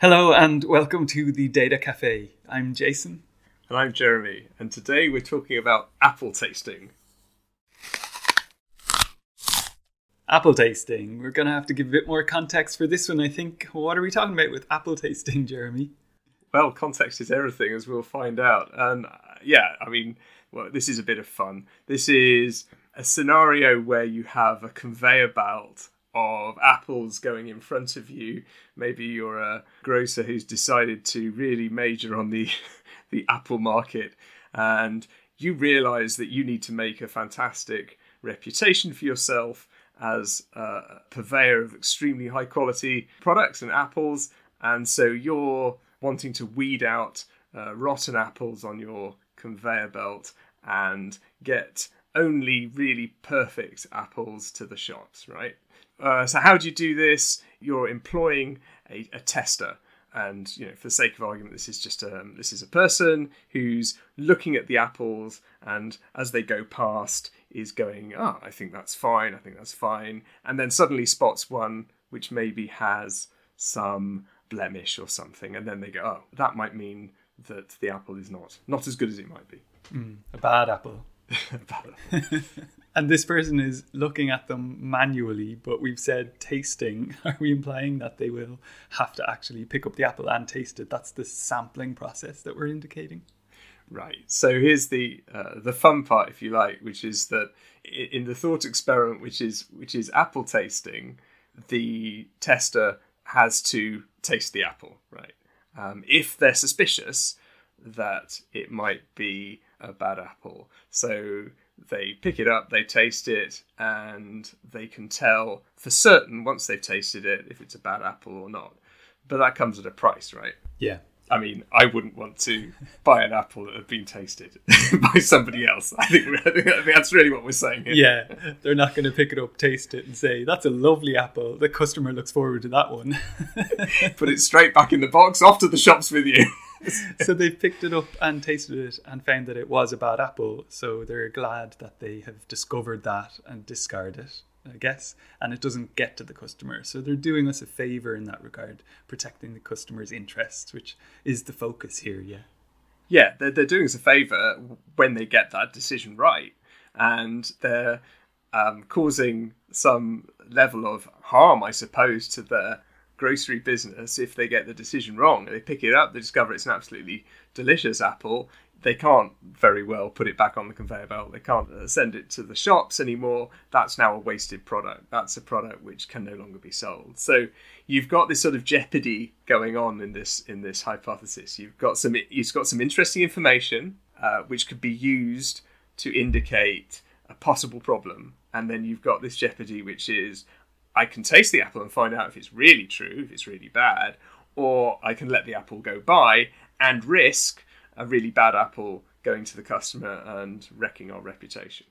Hello and welcome to the Data Cafe. I'm Jason. And I'm Jeremy, and today we're talking about apple tasting. Apple tasting. We're going to have to give a bit more context for this one, I think. What are we talking about with apple tasting, Jeremy? Well, context is everything, as we'll find out. And uh, yeah, I mean, well, this is a bit of fun. This is a scenario where you have a conveyor belt of apples going in front of you. Maybe you're a grocer who's decided to really major on the the apple market and you realize that you need to make a fantastic reputation for yourself as a purveyor of extremely high quality products and apples and so you're wanting to weed out uh, rotten apples on your conveyor belt and get only really perfect apples to the shops, right? Uh, so how do you do this? You're employing a, a, tester, and you know, for the sake of argument, this is just um, this is a person who's looking at the apples, and as they go past, is going, "Oh, I think that's fine. I think that's fine," and then suddenly spots one which maybe has some blemish or something, and then they go, "Oh, that might mean that the apple is not not as good as it might be." Mm, a bad apple. and this person is looking at them manually, but we've said tasting. Are we implying that they will have to actually pick up the apple and taste it? That's the sampling process that we're indicating. Right. So here's the uh, the fun part, if you like, which is that in the thought experiment, which is which is apple tasting, the tester has to taste the apple. Right. Um, if they're suspicious that it might be a bad apple. So they pick it up, they taste it, and they can tell for certain once they've tasted it if it's a bad apple or not. But that comes at a price, right? Yeah. I mean, I wouldn't want to buy an apple that had been tasted by somebody else. I think, I think that's really what we're saying here. Yeah, they're not going to pick it up, taste it, and say, that's a lovely apple. The customer looks forward to that one. Put it straight back in the box, off to the shops with you. so they picked it up and tasted it and found that it was a bad apple. So they're glad that they have discovered that and discard it, I guess. And it doesn't get to the customer. So they're doing us a favor in that regard, protecting the customer's interests, which is the focus here, yeah. Yeah, they're, they're doing us a favor when they get that decision right. And they're um, causing some level of harm, I suppose, to their grocery business if they get the decision wrong. They pick it up, they discover it's an absolutely delicious apple. They can't very well put it back on the conveyor belt. They can't uh, send it to the shops anymore. That's now a wasted product. That's a product which can no longer be sold. So you've got this sort of jeopardy going on in this in this hypothesis. You've got some you've got some interesting information uh, which could be used to indicate a possible problem, and then you've got this jeopardy which is I can taste the apple and find out if it's really true, if it's really bad, or I can let the apple go by and risk a really bad apple going to the customer and wrecking our reputation.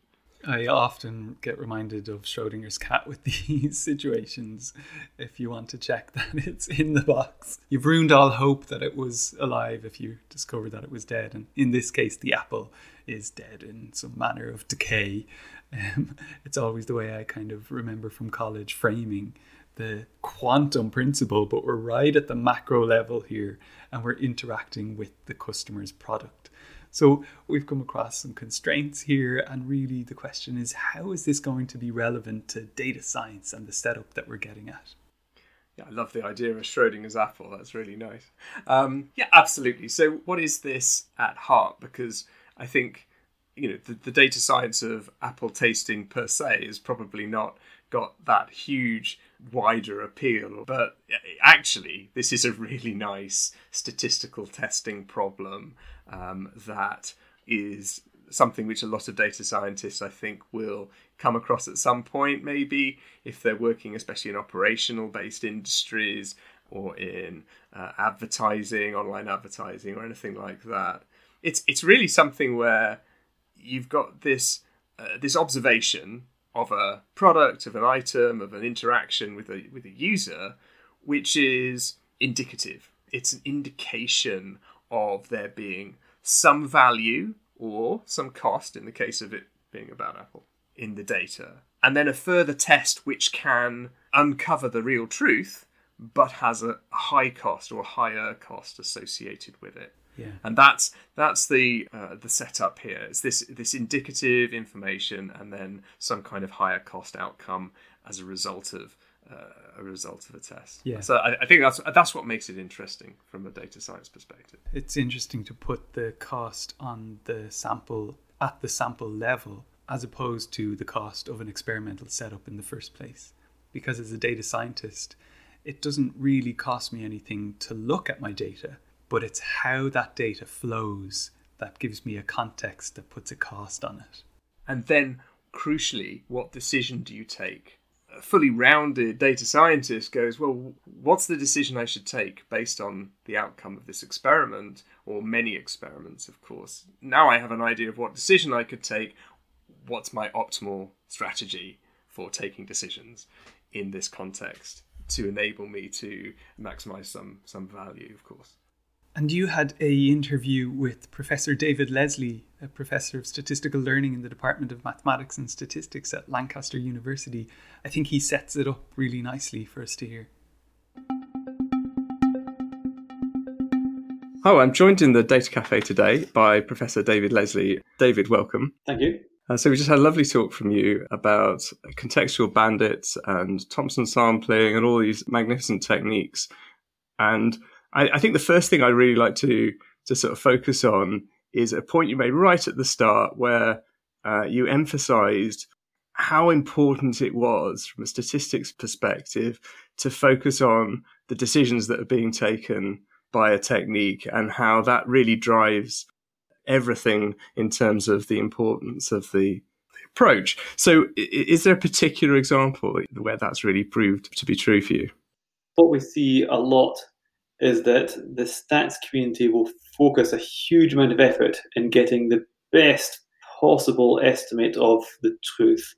I often get reminded of Schrodinger's cat with these situations. If you want to check that it's in the box, you've ruined all hope that it was alive if you discover that it was dead. And in this case, the apple is dead in some manner of decay. Um, it's always the way I kind of remember from college framing the quantum principle, but we're right at the macro level here and we're interacting with the customer's product. So we've come across some constraints here, and really the question is how is this going to be relevant to data science and the setup that we're getting at? Yeah, I love the idea of Schrodinger's apple. That's really nice. Um, yeah, absolutely. So, what is this at heart? Because I think you know the, the data science of apple tasting per se is probably not got that huge wider appeal but actually this is a really nice statistical testing problem um, that is something which a lot of data scientists i think will come across at some point maybe if they're working especially in operational based industries or in uh, advertising online advertising or anything like that. It's it's really something where you've got this uh, this observation of a product, of an item, of an interaction with a with a user, which is indicative. It's an indication of there being some value or some cost in the case of it being about Apple in the data. And then a further test which can uncover the real truth but has a high cost or higher cost associated with it. Yeah. And that's that's the uh, the setup here. It's this this indicative information and then some kind of higher cost outcome as a result of uh, a result of a test. Yeah. So I, I think that's that's what makes it interesting from a data science perspective. It's interesting to put the cost on the sample at the sample level as opposed to the cost of an experimental setup in the first place. Because as a data scientist, it doesn't really cost me anything to look at my data, but it's how that data flows that gives me a context that puts a cost on it. And then, crucially, what decision do you take? A fully rounded data scientist goes, Well, what's the decision I should take based on the outcome of this experiment, or many experiments, of course? Now I have an idea of what decision I could take. What's my optimal strategy for taking decisions in this context? to enable me to maximize some some value, of course. And you had a interview with Professor David Leslie, a professor of statistical learning in the Department of Mathematics and Statistics at Lancaster University. I think he sets it up really nicely for us to hear. Oh, I'm joined in the Data Cafe today by Professor David Leslie. David, welcome. Thank you. Uh, so we just had a lovely talk from you about contextual bandits and Thompson sampling and all these magnificent techniques. And I, I think the first thing I really like to to sort of focus on is a point you made right at the start where uh, you emphasized how important it was from a statistics perspective to focus on the decisions that are being taken by a technique and how that really drives everything in terms of the importance of the, the approach. So, is there a particular example where that's really proved to be true for you? What we see a lot is that the stats community will focus a huge amount of effort in getting the best possible estimate of the truth,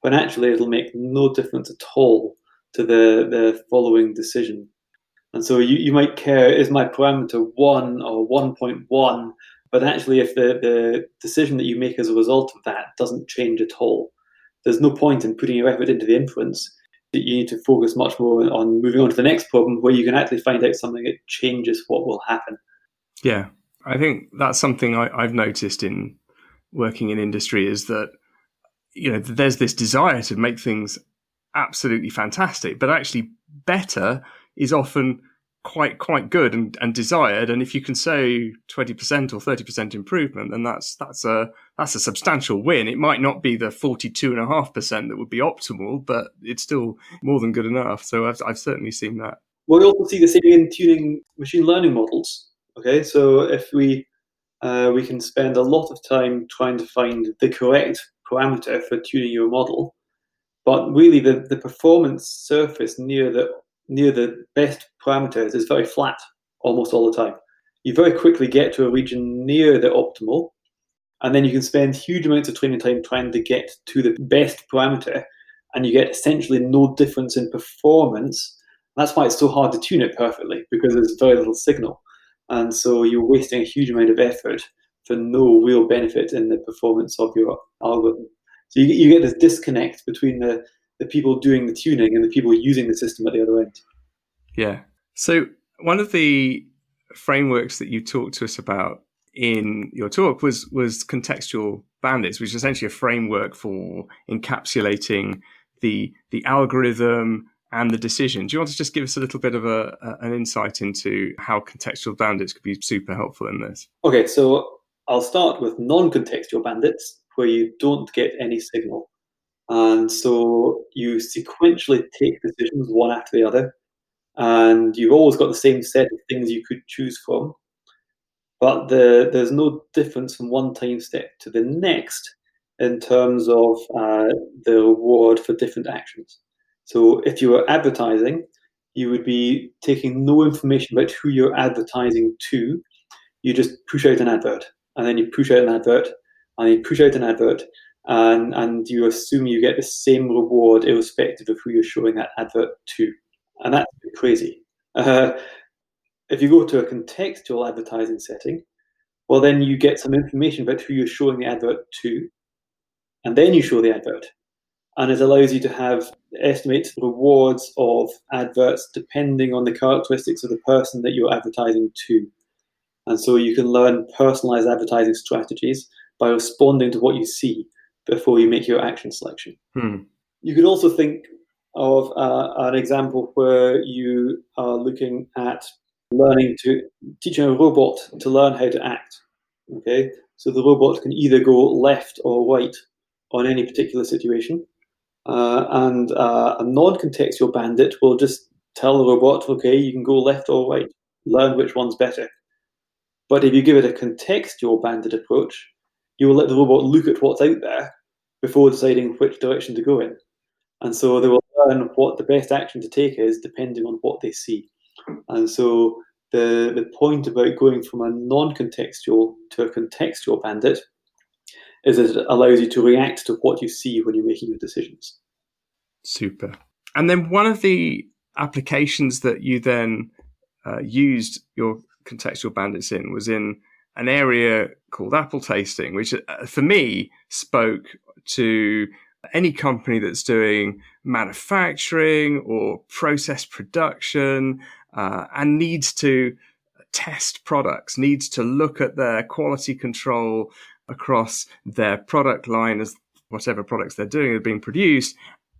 when actually it'll make no difference at all to the, the following decision. And so you, you might care is my parameter 1 or 1.1 but actually, if the, the decision that you make as a result of that doesn't change at all, there's no point in putting your effort into the inference. That you need to focus much more on moving on to the next problem where you can actually find out something that changes what will happen. Yeah, I think that's something I, I've noticed in working in industry is that you know there's this desire to make things absolutely fantastic, but actually better is often quite quite good and, and desired and if you can say 20% or 30% improvement then that's that's a that's a substantial win. It might not be the 42.5% that would be optimal but it's still more than good enough. So I've, I've certainly seen that. We also see the same in tuning machine learning models okay? So if we uh, we can spend a lot of time trying to find the correct parameter for tuning your model but really the, the performance surface near the near the best parameters is very flat almost all the time. You very quickly get to a region near the optimal, and then you can spend huge amounts of training time trying to get to the best parameter, and you get essentially no difference in performance. That's why it's so hard to tune it perfectly because there's very little signal, and so you're wasting a huge amount of effort for no real benefit in the performance of your algorithm. So you, you get this disconnect between the the people doing the tuning and the people using the system at the other end. Yeah. So one of the frameworks that you talked to us about in your talk was was contextual bandits, which is essentially a framework for encapsulating the the algorithm and the decision. Do you want to just give us a little bit of a, a, an insight into how contextual bandits could be super helpful in this? Okay, so I'll start with non-contextual bandits, where you don't get any signal. And so you sequentially take decisions one after the other, and you've always got the same set of things you could choose from. But the, there's no difference from one time step to the next in terms of uh, the reward for different actions. So if you were advertising, you would be taking no information about who you're advertising to. You just push out an advert, and then you push out an advert, and you push out an advert, and, and you assume you get the same reward irrespective of who you're showing that advert to. And that's crazy. Uh, if you go to a contextual advertising setting, well, then you get some information about who you're showing the advert to, and then you show the advert. and it allows you to have estimate rewards of adverts depending on the characteristics of the person that you're advertising to. And so you can learn personalized advertising strategies by responding to what you see before you make your action selection. Hmm. You could also think of uh, an example where you are looking at learning to teaching a robot to learn how to act. Okay, so the robot can either go left or right on any particular situation, uh, and uh, a non-contextual bandit will just tell the robot, okay, you can go left or right, learn which one's better. But if you give it a contextual bandit approach, you will let the robot look at what's out there before deciding which direction to go in. And so they will learn what the best action to take is depending on what they see. And so the, the point about going from a non contextual to a contextual bandit is that it allows you to react to what you see when you're making your decisions. Super. And then one of the applications that you then uh, used your contextual bandits in was in an area called apple tasting, which uh, for me spoke to any company that's doing manufacturing or process production uh, and needs to test products, needs to look at their quality control across their product line as whatever products they're doing are being produced.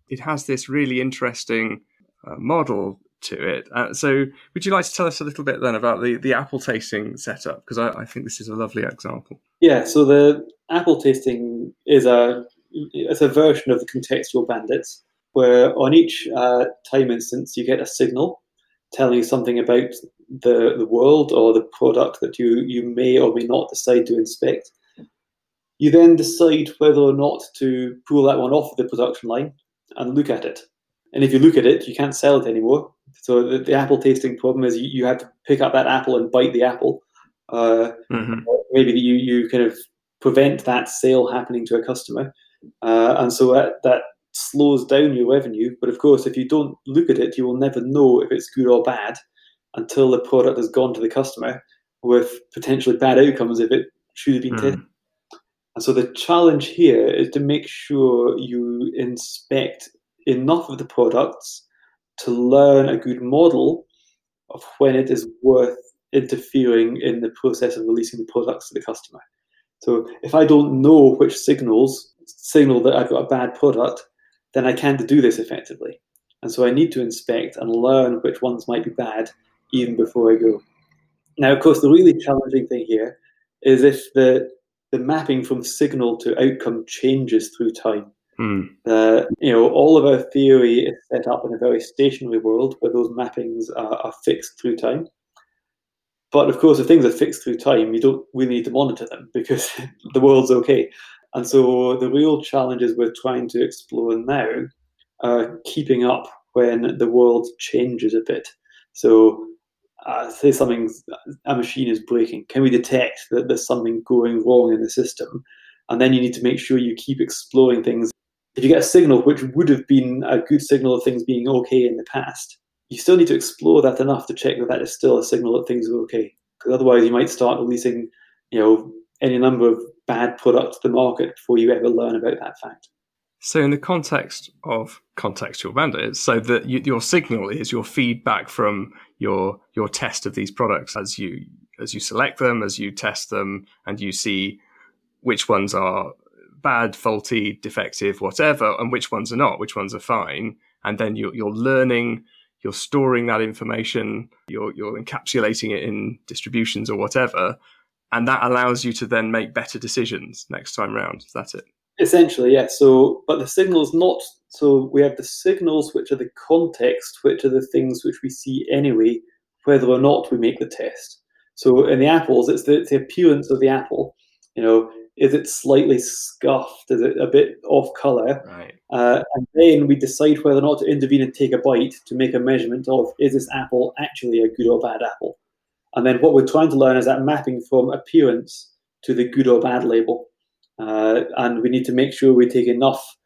It has this really interesting uh, model to it. Uh, so, would you like to tell us a little bit then about the, the apple tasting setup? Because I, I, think this is a lovely example. Yeah, so the apple tasting is a it's a version of the contextual bandits, where on each uh, time instance you get a signal telling you something about the the world or the product that you you may or may not decide to inspect. You then decide whether or not to pull that one off the production line and look at it. And if you look at it, you can't sell it anymore so the, the, apple tasting problem is you, you have to pick up that apple and bite the apple. Uh, mm-hmm. Maybe you, you kind of prevent that sale happening to a customer. Uh, and so that, that slows down your revenue. But of course, if you don't look at it, you will never know if it's good or bad until the product has gone to the customer with potentially bad outcomes if it should have been mm. tested. And so the challenge here is to make sure you inspect enough of the products to learn a good model of when it is worth interfering in the process of releasing the products to the customer. So if I don't know which signals signal that I've got a bad product, then I can't do this effectively. And so I need to inspect and learn which ones might be bad even before I go. Now, of course, the really challenging thing here is if the the mapping from signal to outcome changes through time. Mm. Uh, you know, all of our theory is set up in a very stationary world where those mappings are, are fixed through time. But of course, if things are fixed through time, you don't really need to monitor them because the world's okay. And so the real challenges we're trying to explore now are keeping up when the world changes a bit. So, uh, say something, a machine is breaking. Can we detect that there's something going wrong in the system? And then you need to make sure you keep exploring things if you get a signal which would have been a good signal of things being okay in the past, you still need to explore that enough to check that that is still a signal that things are okay. Because otherwise, you might start releasing, you know, any number of bad product to the market before you ever learn about that fact. So, in the context of contextual bandits, so that you, your signal is your feedback from your your test of these products as you as you select them, as you test them, and you see which ones are bad, faulty, defective, whatever, and which ones are not, which ones are fine. And then you're, you're learning, you're storing that information, you're, you're encapsulating it in distributions or whatever. And that allows you to then make better decisions next time round. That's it. Essentially, yes. So, but the signals not so we have the signals which are the context, which are the things which we see anyway, whether or not we make the test. So in the apples, it's the, it's the appearance of the apple. You know, is it slightly scuffed? Is it a bit off color? Right. Uh, and then we decide whether or not to intervene and take a bite to make a measurement of is this apple actually a good or bad apple? And then what we're trying to learn is that mapping from appearance to the good or bad label. Uh, and we need to make sure we take enough,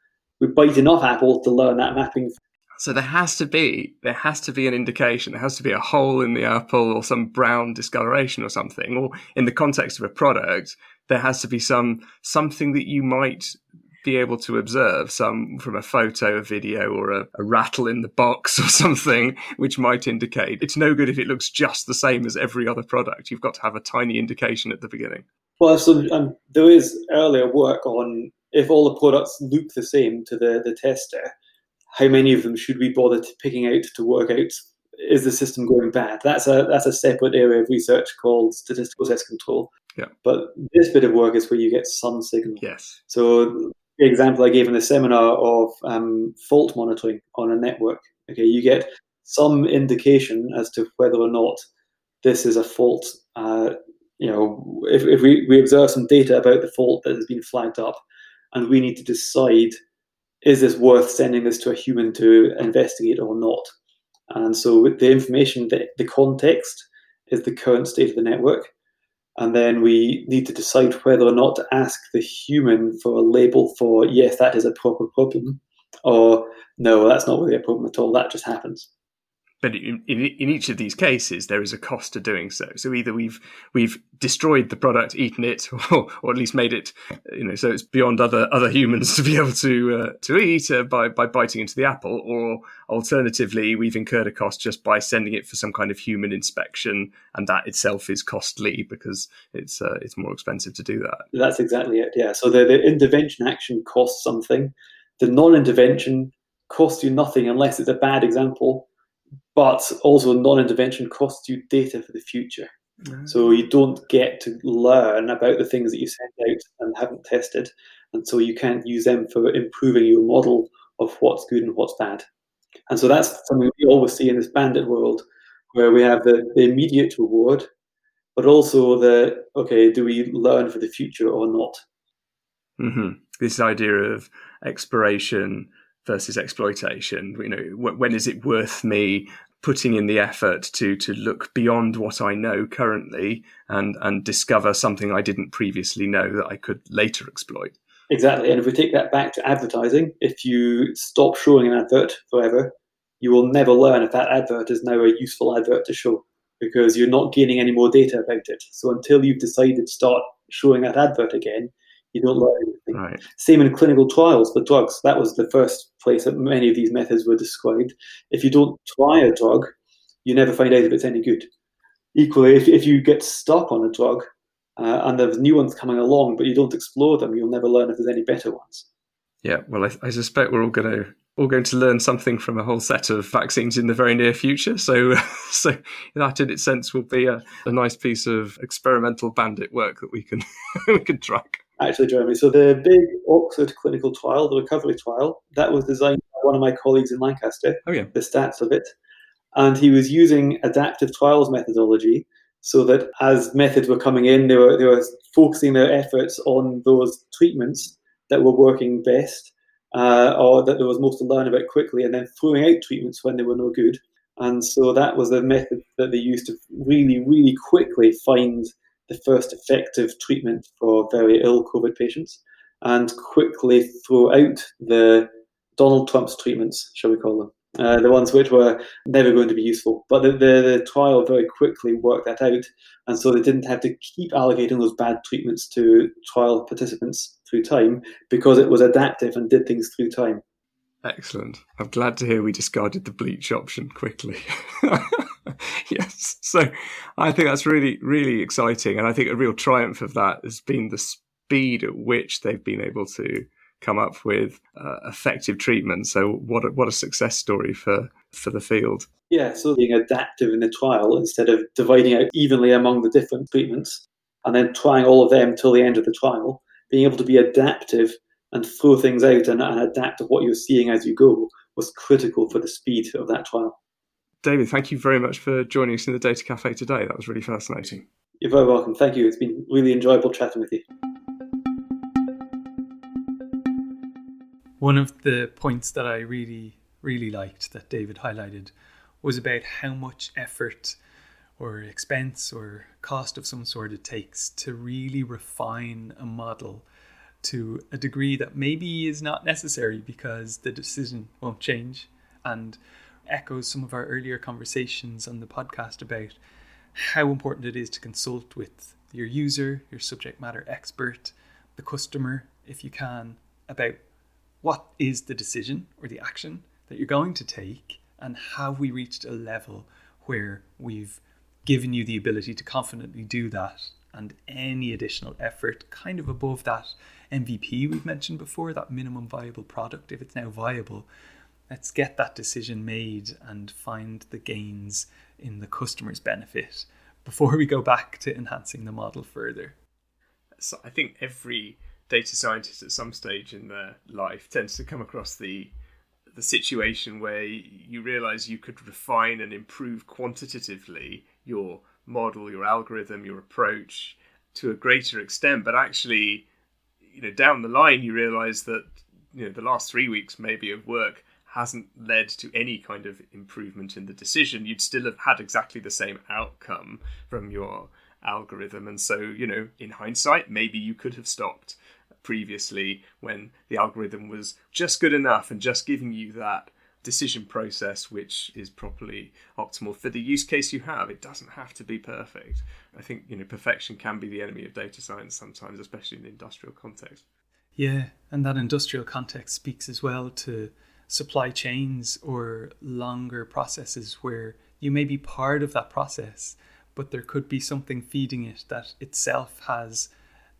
we bite enough apples to learn that mapping. So there has to be there has to be an indication. There has to be a hole in the apple or some brown discoloration or something. Or in the context of a product, there has to be some something that you might be able to observe some from a photo, a video, or a, a, rattle in the box or something, which might indicate it's no good if it looks just the same as every other product. You've got to have a tiny indication at the beginning. Well, so um, there is earlier work on if all the products look the same to the, the tester, how many of them should we bother picking out to work out is the system going bad? That's a that's a separate area of research called statistical test control. Yeah. But this bit of work is where you get some signal. Yes. So the example I gave in the seminar of um, fault monitoring on a network. Okay, you get some indication as to whether or not this is a fault. Uh, you know, if, if we, we observe some data about the fault that has been flagged up, and we need to decide is this worth sending this to a human to investigate or not? And so, the information, the, the context is the current state of the network. And then we need to decide whether or not to ask the human for a label for, yes, that is a proper problem, or no, that's not really a problem at all, that just happens but in, in, in, each of these cases there is a cost to doing so. So either we've we've destroyed the product eaten it or, or at least made it you know so it's beyond other other humans to be able to uh, to eat uh, by by biting into the apple. Or alternatively we've incurred a cost just by sending it for some kind of human inspection and that itself is costly because it's uh, it's more expensive to do that. That's exactly it yeah. So the, the intervention action costs something. The non-intervention costs you nothing unless it's a bad example but also non-intervention costs you data for the future. Mm-hmm. So you don't get to learn about the things that you send out and haven't tested, and so you can't use them for improving your model of what's good and what's bad. And so that's something we always see in this bandit world, where we have the, the immediate reward, but also the okay, do we learn for the future or not? Mm-hmm. This idea of exploration versus exploitation. You know, when is it worth me putting in the effort to to look beyond what I know currently and and discover something I didn't previously know that I could later exploit. Exactly, and if we take that back to advertising, if you stop showing an advert forever, you will never learn if that advert is now a useful advert to show because you're not gaining any more data about it. So until you've decided to start showing that advert again, you don't learn anything. Right. Same in clinical trials for drugs. That was the first place that many of these methods were described. If you don't try a drug, you never find out if it's any good. Equally, if, if you get stuck on a drug uh, and there's new ones coming along, but you don't explore them, you'll never learn if there's any better ones. Yeah, well, I, I suspect we're all going to all going to learn something from a whole set of vaccines in the very near future. So, so that in its sense will be a, a nice piece of experimental bandit work that we can we can track actually, Jeremy. So the big Oxford clinical trial, the recovery trial, that was designed by one of my colleagues in Lancaster. Oh yeah. The stats of it, and he was using adaptive trials methodology so that as methods were coming in, they were they were focusing their efforts on those treatments that were working best. Uh, or that there was most to learn about quickly, and then throwing out treatments when they were no good. And so that was the method that they used to really, really quickly find the first effective treatment for very ill COVID patients and quickly throw out the Donald Trump's treatments, shall we call them, uh, the ones which were never going to be useful. But the, the, the, trial very quickly worked that out, and so they didn't have to keep allocating those bad treatments to trial participants through time because it was adaptive and did things through time. Excellent. I'm glad to hear we discarded the bleach option quickly. yes. So I think that's really, really exciting. And I think a real triumph of that has been the speed at which they've been able to come up with uh, effective treatment. So what a, what a success story for, for the field. Yeah, so being adaptive in the trial instead of dividing out evenly among the different treatments and then trying all of them till the end of the trial, being able to be adaptive and throw things out and, and adapt to what you're seeing as you go was critical for the speed of that trial. David, thank you very much for joining us in the Data Cafe today. That was really fascinating. You're very welcome. Thank you. It's been really enjoyable chatting with you. One of the points that I really, really liked that David highlighted was about how much effort or expense or cost of some sort it takes to really refine a model to a degree that maybe is not necessary because the decision won't change and echoes some of our earlier conversations on the podcast about how important it is to consult with your user, your subject matter expert, the customer, if you can, about what is the decision or the action that you're going to take, and have we reached a level where we've given you the ability to confidently do that, and any additional effort kind of above that MVP we've mentioned before, that minimum viable product, if it's now viable, let's get that decision made and find the gains in the customer's benefit before we go back to enhancing the model further. So I think every data scientist at some stage in their life tends to come across the the situation where you realize you could refine and improve quantitatively your model, your algorithm, your approach to a greater extent, but actually, you know, down the line you realize that you know the last three weeks maybe of work hasn't led to any kind of improvement in the decision, you'd still have had exactly the same outcome from your algorithm. And so, you know, in hindsight, maybe you could have stopped previously when the algorithm was just good enough and just giving you that decision process which is properly optimal for the use case you have. It doesn't have to be perfect. I think you know perfection can be the enemy of data science sometimes especially in the industrial context. Yeah and that industrial context speaks as well to supply chains or longer processes where you may be part of that process, but there could be something feeding it that itself has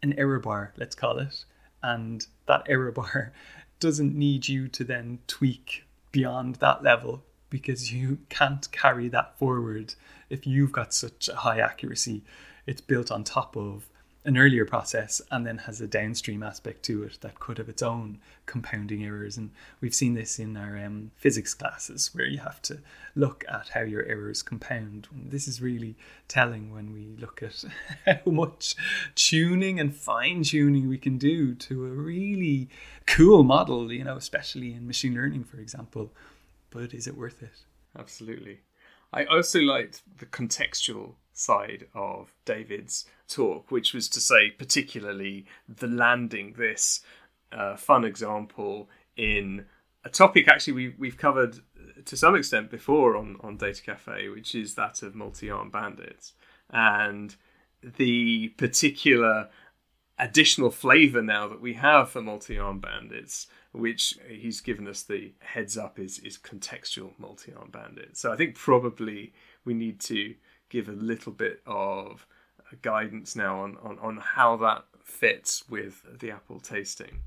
an error bar, let's call it. And that error bar doesn't need you to then tweak beyond that level because you can't carry that forward if you've got such a high accuracy. It's built on top of an earlier process and then has a downstream aspect to it that could have its own compounding errors. And we've seen this in our um, physics classes where you have to look at how your errors compound. This is really telling when we look at how much tuning and fine tuning we can do to a really cool model, you know, especially in machine learning, for example. But is it worth it? Absolutely. I also liked the contextual side of David's talk, which was to say, particularly the landing this uh, fun example in a topic actually we, we've covered to some extent before on, on Data Cafe, which is that of multi arm bandits. And the particular additional flavor now that we have for multi arm bandits, which he's given us the heads up is, is contextual multi arm bandits. So I think probably we need to give a little bit of guidance now on, on, on how that fits with the apple tasting.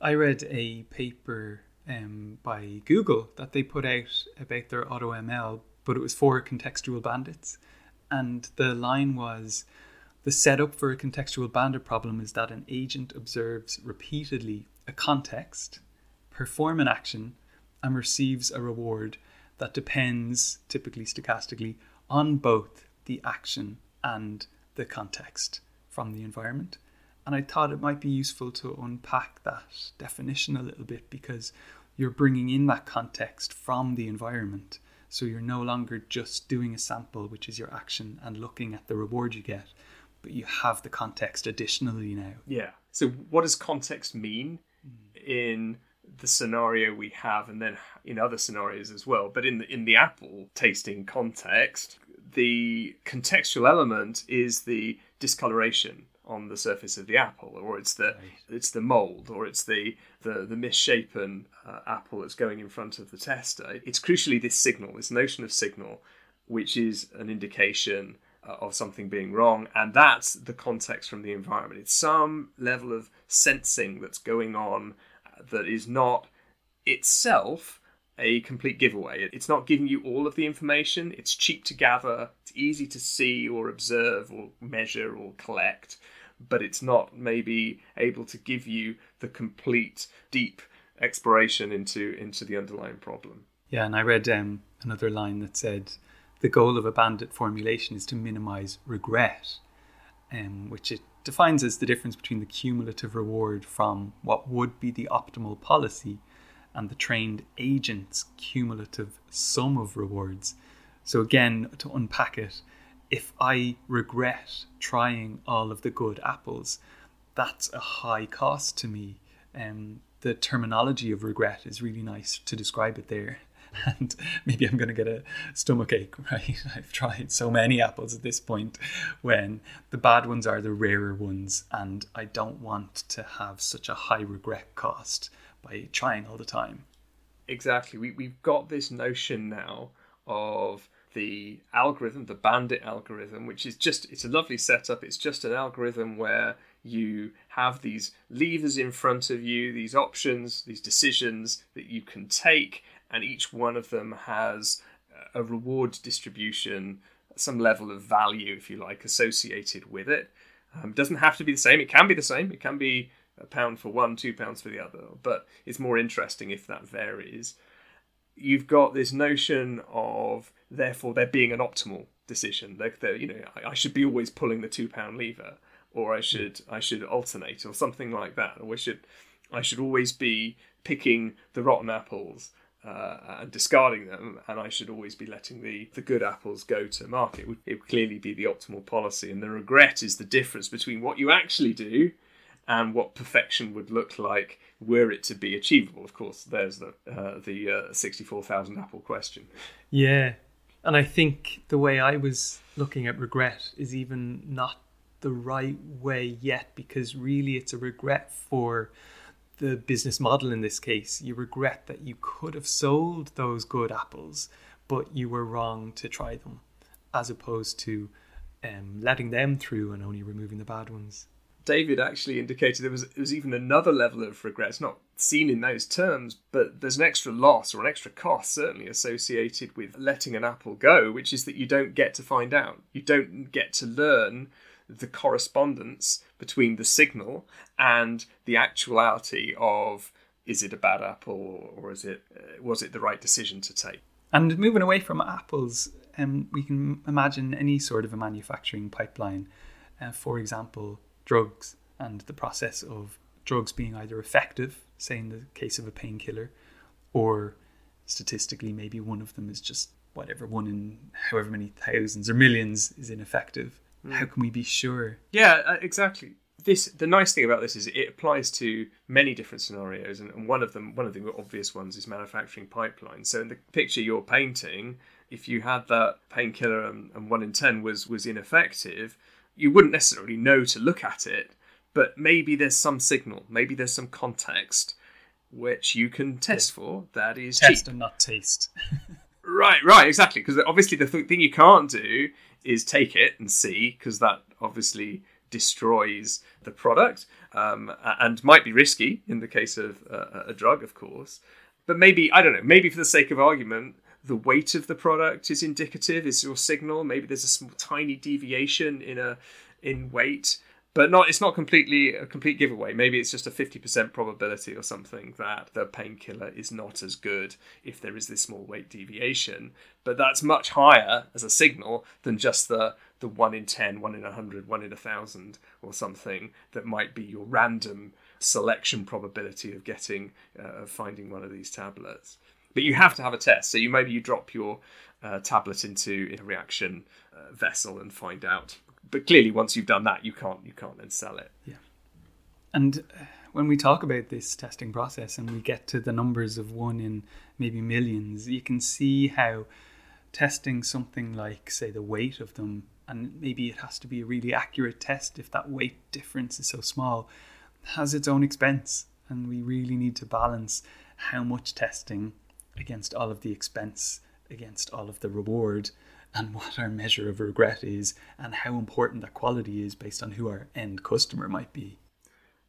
I read a paper um, by Google that they put out about their AutoML, but it was for contextual bandits. And the line was the setup for a contextual bandit problem is that an agent observes repeatedly a context, perform an action, and receives a reward that depends, typically stochastically, on both the action and the context from the environment. And I thought it might be useful to unpack that definition a little bit because you're bringing in that context from the environment. So you're no longer just doing a sample, which is your action, and looking at the reward you get, but you have the context additionally now. Yeah. So what does context mean in the scenario we have, and then in other scenarios as well? But in the in the apple tasting context, the contextual element is the discoloration on the surface of the apple, or it's the right. it's the mold, or it's the the, the misshapen uh, apple that's going in front of the tester. It's crucially this signal, this notion of signal, which is an indication uh, of something being wrong, and that's the context from the environment. It's some level of sensing that's going on uh, that is not itself a complete giveaway. It's not giving you all of the information. It's cheap to gather. It's easy to see or observe or measure or collect, but it's not maybe able to give you the complete deep exploration into into the underlying problem. Yeah, and I read um, another line that said the goal of a bandit formulation is to minimize regret, um, which it defines as the difference between the cumulative reward from what would be the optimal policy and the trained agent's cumulative sum of rewards. So, again, to unpack it, if I regret trying all of the good apples, that's a high cost to me. Um, the terminology of regret is really nice to describe it there. and maybe I'm going to get a stomach ache, right? I've tried so many apples at this point when the bad ones are the rarer ones, and I don't want to have such a high regret cost by trying all the time. Exactly. We, we've got this notion now of the algorithm, the bandit algorithm, which is just, it's a lovely setup. It's just an algorithm where you have these levers in front of you, these options, these decisions that you can take, and each one of them has a reward distribution, some level of value, if you like, associated with it. Um, doesn't have to be the same. It can be the same. It can be a pound for one, two pounds for the other, but it's more interesting if that varies. You've got this notion of therefore there being an optimal decision. Like you know, I, I should be always pulling the two pound lever, or I should I should alternate, or something like that, or I should I should always be picking the rotten apples uh, and discarding them, and I should always be letting the, the good apples go to market. It would, it would clearly be the optimal policy, and the regret is the difference between what you actually do and what perfection would look like were it to be achievable. Of course, there's the uh, the uh, sixty-four thousand apple question. Yeah, and I think the way I was looking at regret is even not the right way yet, because really it's a regret for the business model in this case. You regret that you could have sold those good apples, but you were wrong to try them, as opposed to um, letting them through and only removing the bad ones. David actually indicated there was there was even another level of regret. It's not seen in those terms, but there's an extra loss or an extra cost certainly associated with letting an apple go, which is that you don't get to find out. You don't get to learn the correspondence between the signal and the actuality of is it a bad apple or is it uh, was it the right decision to take and moving away from apples um, we can imagine any sort of a manufacturing pipeline uh, for example drugs and the process of drugs being either effective say in the case of a painkiller or statistically maybe one of them is just whatever one in however many thousands or millions is ineffective Mm. How can we be sure? Yeah, uh, exactly. This the nice thing about this is it applies to many different scenarios, and, and one of them, one of the obvious ones, is manufacturing pipelines. So in the picture you're painting, if you had that painkiller and, and one in ten was was ineffective, you wouldn't necessarily know to look at it, but maybe there's some signal, maybe there's some context which you can test yeah. for that is test cheap. and not taste. right, right, exactly. Because obviously the th- thing you can't do is take it and see because that obviously destroys the product um, and might be risky in the case of uh, a drug, of course. But maybe I don't know. Maybe for the sake of argument, the weight of the product is indicative. Is your signal? Maybe there's a small, tiny deviation in a in weight but not it's not completely a complete giveaway. Maybe it's just a fifty percent probability or something that the painkiller is not as good if there is this small weight deviation. But that's much higher as a signal than just the the one in 10, one in a hundred, one in a thousand, or something that might be your random selection probability of getting uh, of finding one of these tablets. But you have to have a test. So you maybe you drop your uh, tablet into a reaction uh, vessel and find out. But clearly once you've done that you can't you can't then sell it. Yeah. And uh, when we talk about this testing process and we get to the numbers of one in maybe millions you can see how testing something like say the weight of them and maybe it has to be a really accurate test if that weight difference is so small has its own expense. And we really need to balance how much testing against all of the expense against all of the reward and what our measure of regret is and how important that quality is based on who our end customer might be.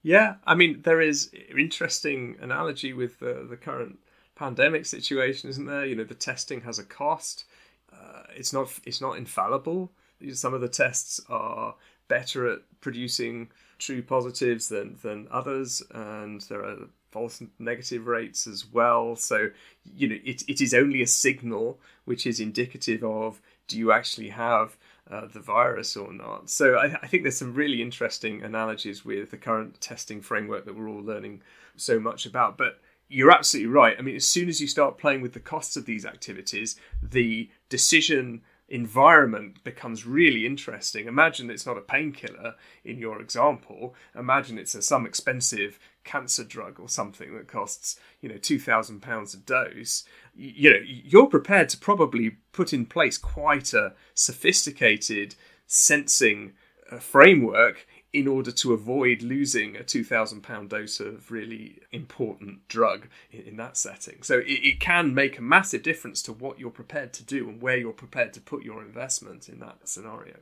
Yeah, I mean there is interesting analogy with the the current pandemic situation, isn't there? You know, the testing has a cost. Uh, it's not it's not infallible. Some of the tests are better at producing true positives than than others, and there are false negative rates as well. So you know, it, it is only a signal which is indicative of do you actually have uh, the virus or not? So I, I, think there's some really interesting analogies with the current testing framework that we're all learning so much about. But you're absolutely right. I mean, as soon as you start playing with the costs of these activities, the decision environment becomes really interesting. Imagine it's not a painkiller in your example. Imagine it's a, some expensive cancer drug or something that costs you know two thousand pounds a dose. you know you're prepared to probably put in place quite a sophisticated sensing uh, framework in order to avoid losing a 2,000 pound dose of really important drug in, in that setting. So it, it, can make a massive difference to what you're prepared to do and where you're prepared to put your investment in that scenario.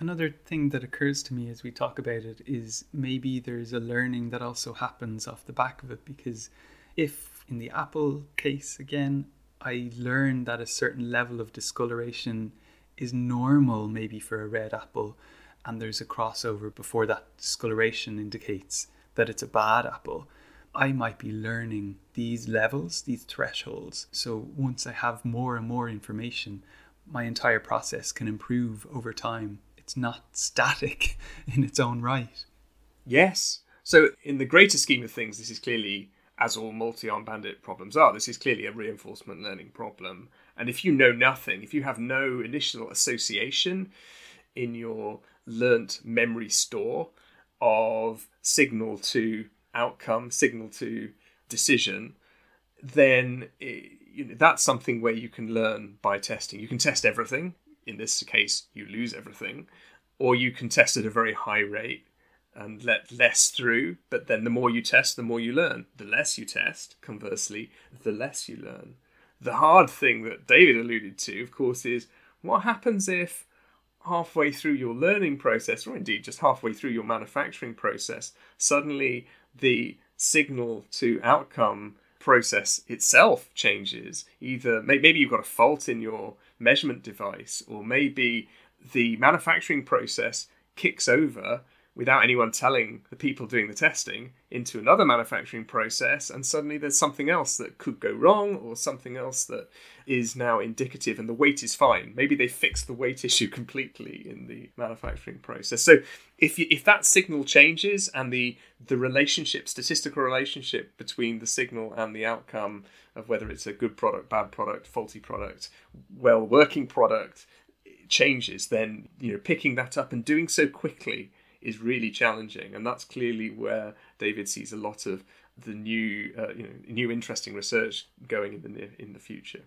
Another thing that occurs to me as we talk about it is maybe there's a learning that also happens off the back of it because if in the Apple case again, I learn that a certain level of discoloration is normal maybe for a red apple and there's a crossover before that discoloration indicates that it's a bad apple, I might be learning these levels, these thresholds. So once I have more and more information, my entire process can improve over time. It's not static in its own right. Yes. So, in the greater scheme of things, this is clearly, as all multi arm bandit problems are, this is clearly a reinforcement learning problem. And if you know nothing, if you have no initial association in your learnt memory store of signal to outcome, signal to decision, then it, you know, that's something where you can learn by testing. You can test everything. In this case, you lose everything, or you can test at a very high rate and let less through. But then the more you test, the more you learn. The less you test, conversely, the less you learn. The hard thing that David alluded to, of course, is what happens if halfway through your learning process, or indeed just halfway through your manufacturing process, suddenly the signal to outcome process itself changes. Either maybe you've got a fault in your measurement device, or maybe the manufacturing process kicks over without anyone telling the people doing the testing into another manufacturing process and suddenly there's something else that could go wrong or something else that is now indicative and the weight is fine. Maybe they fixed the weight issue completely in the manufacturing process. So if you, if that signal changes and the the relationship statistical relationship between the signal and the outcome of whether it's a good product bad product faulty product well working product changes then you know picking that up and doing so quickly is really challenging, and that's clearly where David sees a lot of the new, uh, you know, new interesting research going in the near, in the future.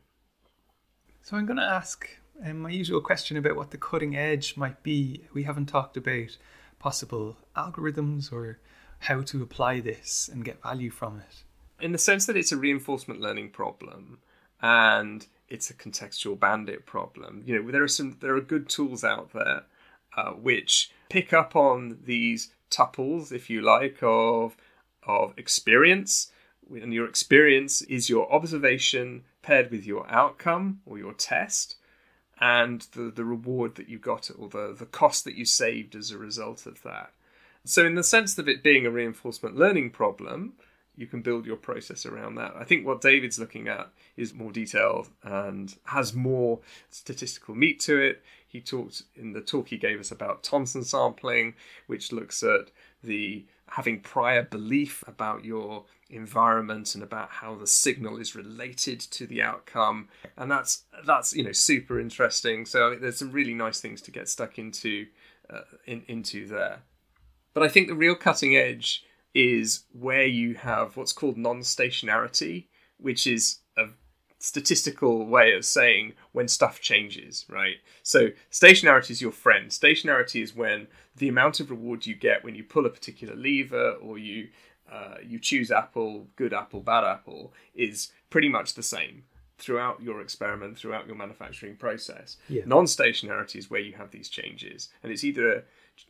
So I'm going to ask um, my usual question about what the cutting edge might be. We haven't talked about possible algorithms or how to apply this and get value from it. In the sense that it's a reinforcement learning problem and it's a contextual bandit problem, you know, there are some there are good tools out there uh, which pick up on these tuples, if you like, of of experience. And your experience is your observation paired with your outcome or your test and the, the reward that you got or the, the cost that you saved as a result of that. So, in the sense of it being a reinforcement learning problem, you can build your process around that. I think what David's looking at is more detailed and has more statistical meat to it. He talked in the talk he gave us about Thompson sampling, which looks at the having prior belief about your environment and about how the signal is related to the outcome. And that's that's you know super interesting. So there's some really nice things to get stuck into uh, in, into there. But i think the real cutting edge is where you have what's called non-stationarity which is statistical way of saying when stuff changes, right? So stationarity is your friend. Stationarity is when the amount of reward you get when you pull a particular lever or you uh, you choose apple, good apple, bad apple, is pretty much the same throughout your experiment, throughout your manufacturing process. Yeah. Non-stationarity is where you have these changes, and it's either a,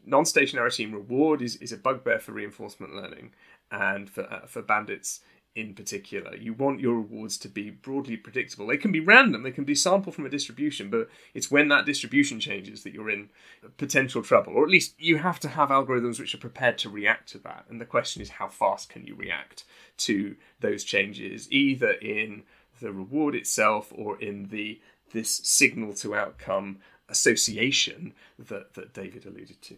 non-stationarity in reward is, is a bugbear for reinforcement learning, and for uh, for bandits in particular. You want your rewards to be broadly predictable. They can be random, they can be sampled from a distribution, but it's when that distribution changes that you're in potential trouble. Or at least you have to have algorithms which are prepared to react to that. And the question is how fast can you react to those changes, either in the reward itself or in the this signal to outcome association that, that David alluded to.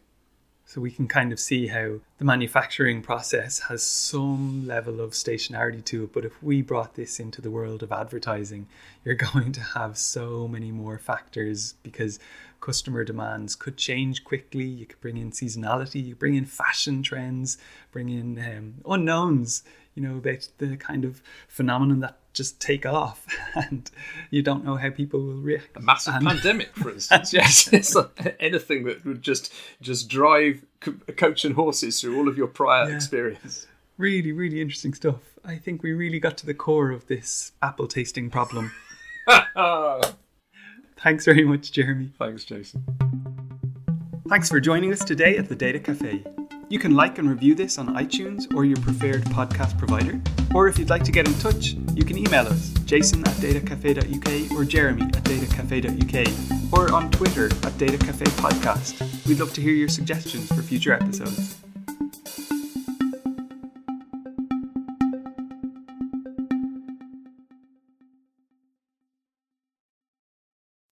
So we can kind of see how the manufacturing process has some level of stationarity to it. But if we brought this into the world of advertising, you're going to have so many more factors because customer demands could change quickly. You could bring in seasonality, you bring in fashion trends, bring in um, unknowns. You know, about the kind of phenomenon that just take off and you don't know how people will react. A massive And- pandemic, for instance. yes, it's like anything that would just just drive co- coach and horses through all of your prior Yeah. experience. Really, really interesting stuff. I think we really got to the core of this apple tasting problem. Thanks very much, Jeremy. Thanks, Jason. Thanks for joining us today at the Data Cafe. You can like and review this on iTunes or your preferred podcast provider. Or if you'd like to get in touch, you can email us jason at datacafe.uk or jeremy at datacafe.uk or on Twitter at Data Cafe Podcast. We'd love to hear your suggestions for future episodes.